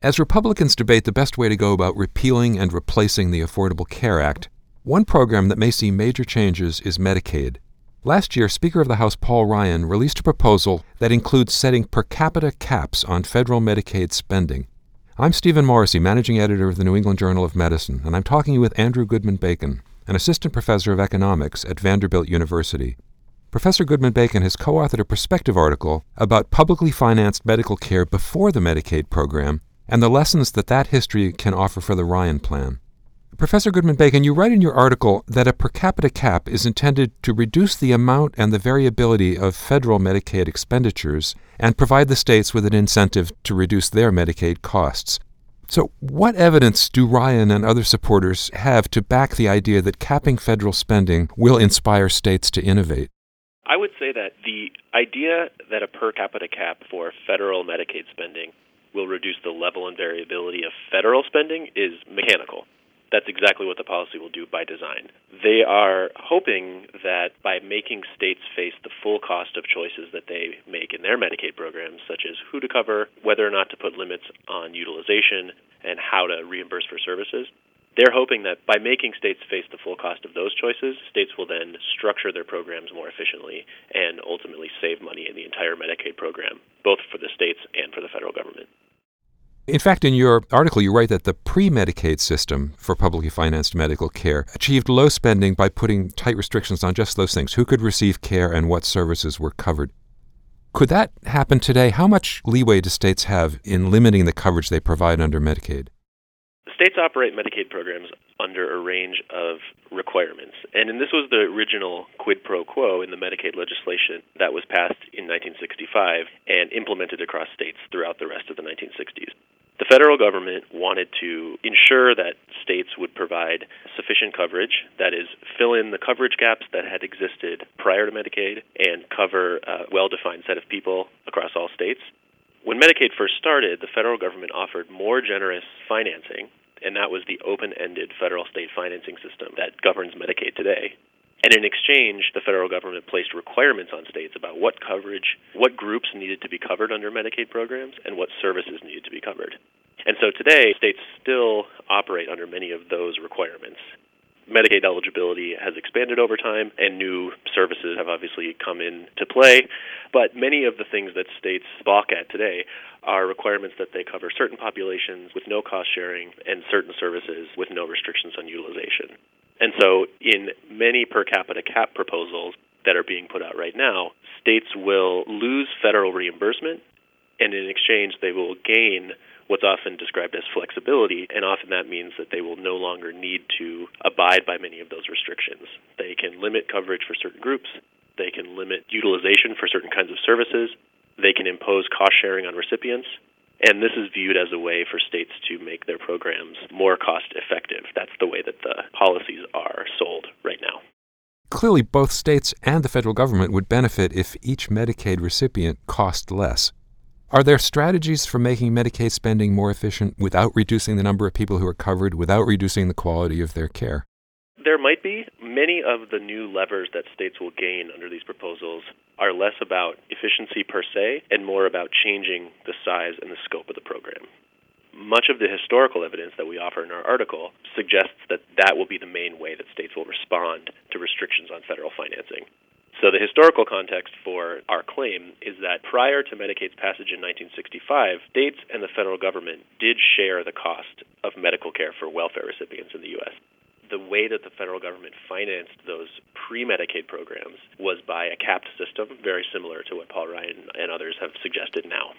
As Republicans debate the best way to go about repealing and replacing the Affordable Care Act, one program that may see major changes is Medicaid. Last year, Speaker of the House Paul Ryan released a proposal that includes setting per capita caps on federal Medicaid spending. I'm Stephen Morrissey, managing editor of the New England Journal of Medicine, and I'm talking with Andrew Goodman Bacon, an assistant professor of economics at Vanderbilt University. Professor Goodman Bacon has co authored a perspective article about publicly financed medical care before the Medicaid program and the lessons that that history can offer for the Ryan plan. Professor Goodman Bacon, you write in your article that a per capita cap is intended to reduce the amount and the variability of federal Medicaid expenditures and provide the states with an incentive to reduce their Medicaid costs. So, what evidence do Ryan and other supporters have to back the idea that capping federal spending will inspire states to innovate? I would say that the idea that a per capita cap for federal Medicaid spending will reduce the level and variability of federal spending is mechanical that's exactly what the policy will do by design. They are hoping that by making states face the full cost of choices that they make in their Medicaid programs, such as who to cover, whether or not to put limits on utilization, and how to reimburse for services, they're hoping that by making states face the full cost of those choices, states will then structure their programs more efficiently and ultimately save money in the entire Medicaid program, both for the states and for the federal government. In fact, in your article, you write that the pre Medicaid system for publicly financed medical care achieved low spending by putting tight restrictions on just those things who could receive care and what services were covered. Could that happen today? How much leeway do states have in limiting the coverage they provide under Medicaid? States operate Medicaid programs under a range of requirements. And this was the original quid pro quo in the Medicaid legislation that was passed in 1965 and implemented across states throughout the rest of the 1960s. The federal government wanted to ensure that states would provide sufficient coverage, that is, fill in the coverage gaps that had existed prior to Medicaid and cover a well defined set of people across all states. When Medicaid first started, the federal government offered more generous financing, and that was the open ended federal state financing system that governs Medicaid today. And in exchange, the federal government placed requirements on states about what coverage, what groups needed to be covered under Medicaid programs, and what services needed to be covered. And so today, states still operate under many of those requirements. Medicaid eligibility has expanded over time, and new services have obviously come into play. But many of the things that states balk at today are requirements that they cover certain populations with no cost sharing and certain services with no restrictions on utilization. And so, in many per capita cap proposals that are being put out right now, states will lose federal reimbursement, and in exchange, they will gain what's often described as flexibility, and often that means that they will no longer need to abide by many of those restrictions. They can limit coverage for certain groups, they can limit utilization for certain kinds of services, they can impose cost sharing on recipients, and this is viewed as a way for states to make their programs more cost effective. That's the way that the policies are sold right now. Clearly, both states and the federal government would benefit if each Medicaid recipient cost less. Are there strategies for making Medicaid spending more efficient without reducing the number of people who are covered, without reducing the quality of their care? There might be. Many of the new levers that states will gain under these proposals are less about efficiency per se and more about changing the size and the scope of the program. Much of the historical evidence that we offer in our article suggests that that will be the main way that states will respond to restrictions on federal financing. So, the historical context for our claim is that prior to Medicaid's passage in 1965, states and the federal government did share the cost of medical care for welfare recipients in the U.S the way that the federal government financed those pre Medicaid programs was by a capped system, very similar to what Paul Ryan and others have suggested now.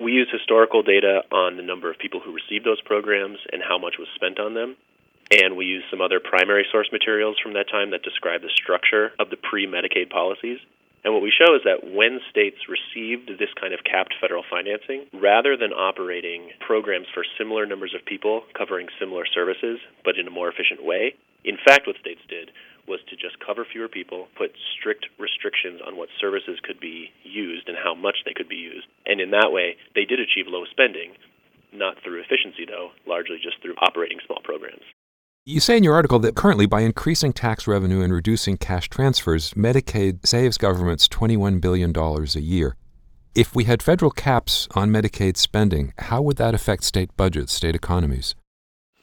We use historical data on the number of people who received those programs and how much was spent on them. And we use some other primary source materials from that time that describe the structure of the pre Medicaid policies. And what we show is that when states received this kind of capped federal financing, rather than operating programs for similar numbers of people covering similar services, but in a more efficient way, in fact, what states did was to just cover fewer people, put strict restrictions on what services could be used and how much they could be used. And in that way, they did achieve low spending, not through efficiency, though, largely just through operating small programs. You say in your article that currently, by increasing tax revenue and reducing cash transfers, Medicaid saves governments $21 billion a year. If we had federal caps on Medicaid spending, how would that affect state budgets, state economies?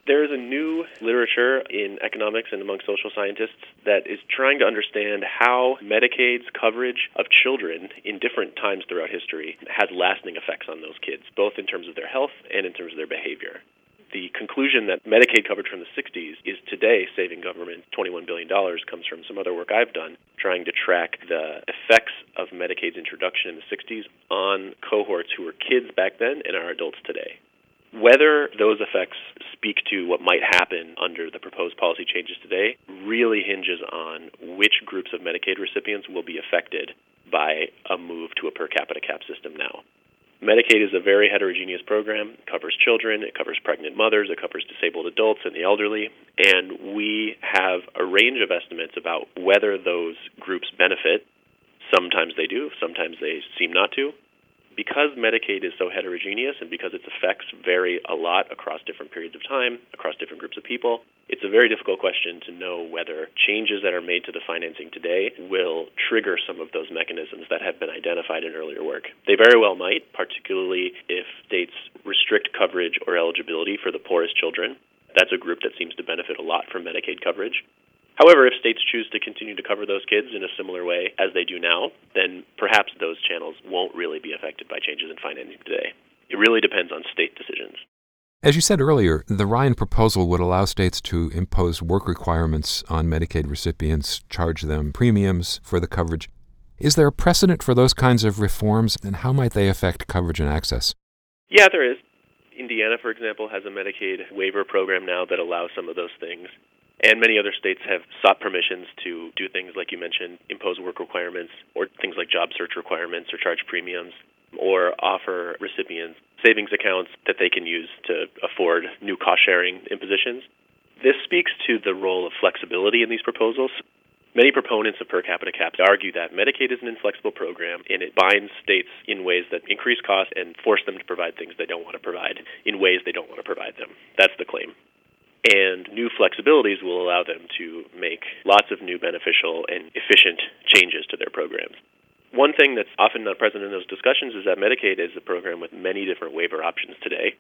There is a new literature in economics and among social scientists that is trying to understand how Medicaid's coverage of children in different times throughout history has lasting effects on those kids, both in terms of their health and in terms of their behavior. The conclusion that Medicaid coverage from the 60s is today saving government $21 billion comes from some other work I've done trying to track the effects of Medicaid's introduction in the 60s on cohorts who were kids back then and are adults today. Whether those effects speak to what might happen under the proposed policy changes today really hinges on which groups of Medicaid recipients will be affected by a move to a per capita cap system now. Medicaid is a very heterogeneous program. It covers children, it covers pregnant mothers, it covers disabled adults and the elderly, and we have a range of estimates about whether those groups benefit. Sometimes they do, sometimes they seem not to because Medicaid is so heterogeneous and because its effects vary a lot across different periods of time, across different groups of people, it's a very difficult question to know whether changes that are made to the financing today will trigger some of those mechanisms that have been identified in earlier work. They very well might, particularly if states restrict coverage or eligibility for the poorest children. That's a group that seems to benefit a lot from Medicaid coverage. However, if states choose to continue to cover those kids in a similar way as they do now, then perhaps those channels won't really be affected by changes in financing today. It really depends on state decisions. As you said earlier, the Ryan proposal would allow states to impose work requirements on Medicaid recipients, charge them premiums for the coverage. Is there a precedent for those kinds of reforms, and how might they affect coverage and access? Yeah, there is. Indiana, for example, has a Medicaid waiver program now that allows some of those things. And many other states have sought permissions to do things like you mentioned, impose work requirements, or things like job search requirements, or charge premiums, or offer recipients savings accounts that they can use to afford new cost sharing impositions. This speaks to the role of flexibility in these proposals. Many proponents of per capita caps argue that Medicaid is an inflexible program and it binds states in ways that increase costs and force them to provide things they don't want to provide in ways they don't want to provide them. That's the claim. And new flexibilities will allow them to make lots of new beneficial and efficient changes to their programs. One thing that's often not present in those discussions is that Medicaid is a program with many different waiver options today.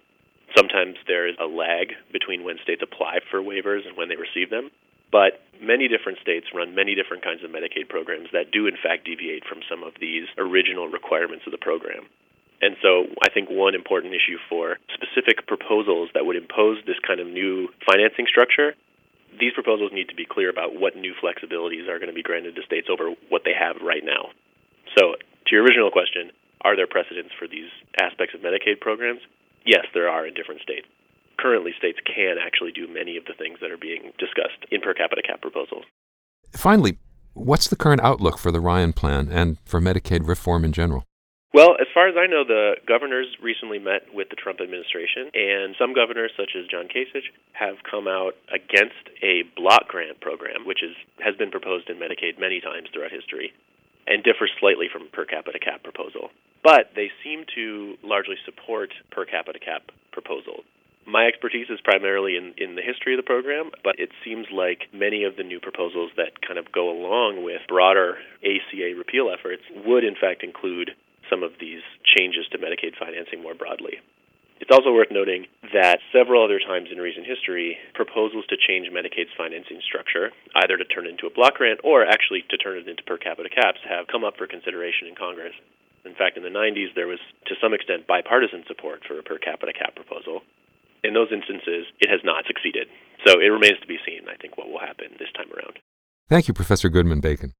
Sometimes there is a lag between when states apply for waivers and when they receive them. But many different states run many different kinds of Medicaid programs that do, in fact, deviate from some of these original requirements of the program. And so I think one important issue for specific proposals that would impose this kind of new financing structure, these proposals need to be clear about what new flexibilities are going to be granted to states over what they have right now. So, to your original question, are there precedents for these aspects of Medicaid programs? Yes, there are in different states. Currently, states can actually do many of the things that are being discussed in per capita cap proposals. Finally, what's the current outlook for the Ryan plan and for Medicaid reform in general? Well, as far as I know, the governors recently met with the Trump administration, and some governors, such as John Kasich, have come out against a block grant program, which is, has been proposed in Medicaid many times throughout history, and differs slightly from per capita cap proposal. But they seem to largely support per capita cap proposal. My expertise is primarily in, in the history of the program, but it seems like many of the new proposals that kind of go along with broader ACA repeal efforts would, in fact, include some of these changes to Medicaid financing more broadly. It's also worth noting that several other times in recent history, proposals to change Medicaid's financing structure, either to turn it into a block grant or actually to turn it into per capita caps, have come up for consideration in Congress. In fact, in the 90s, there was to some extent bipartisan support for a per capita cap proposal. In those instances, it has not succeeded. So it remains to be seen, I think, what will happen this time around. Thank you, Professor Goodman Bacon.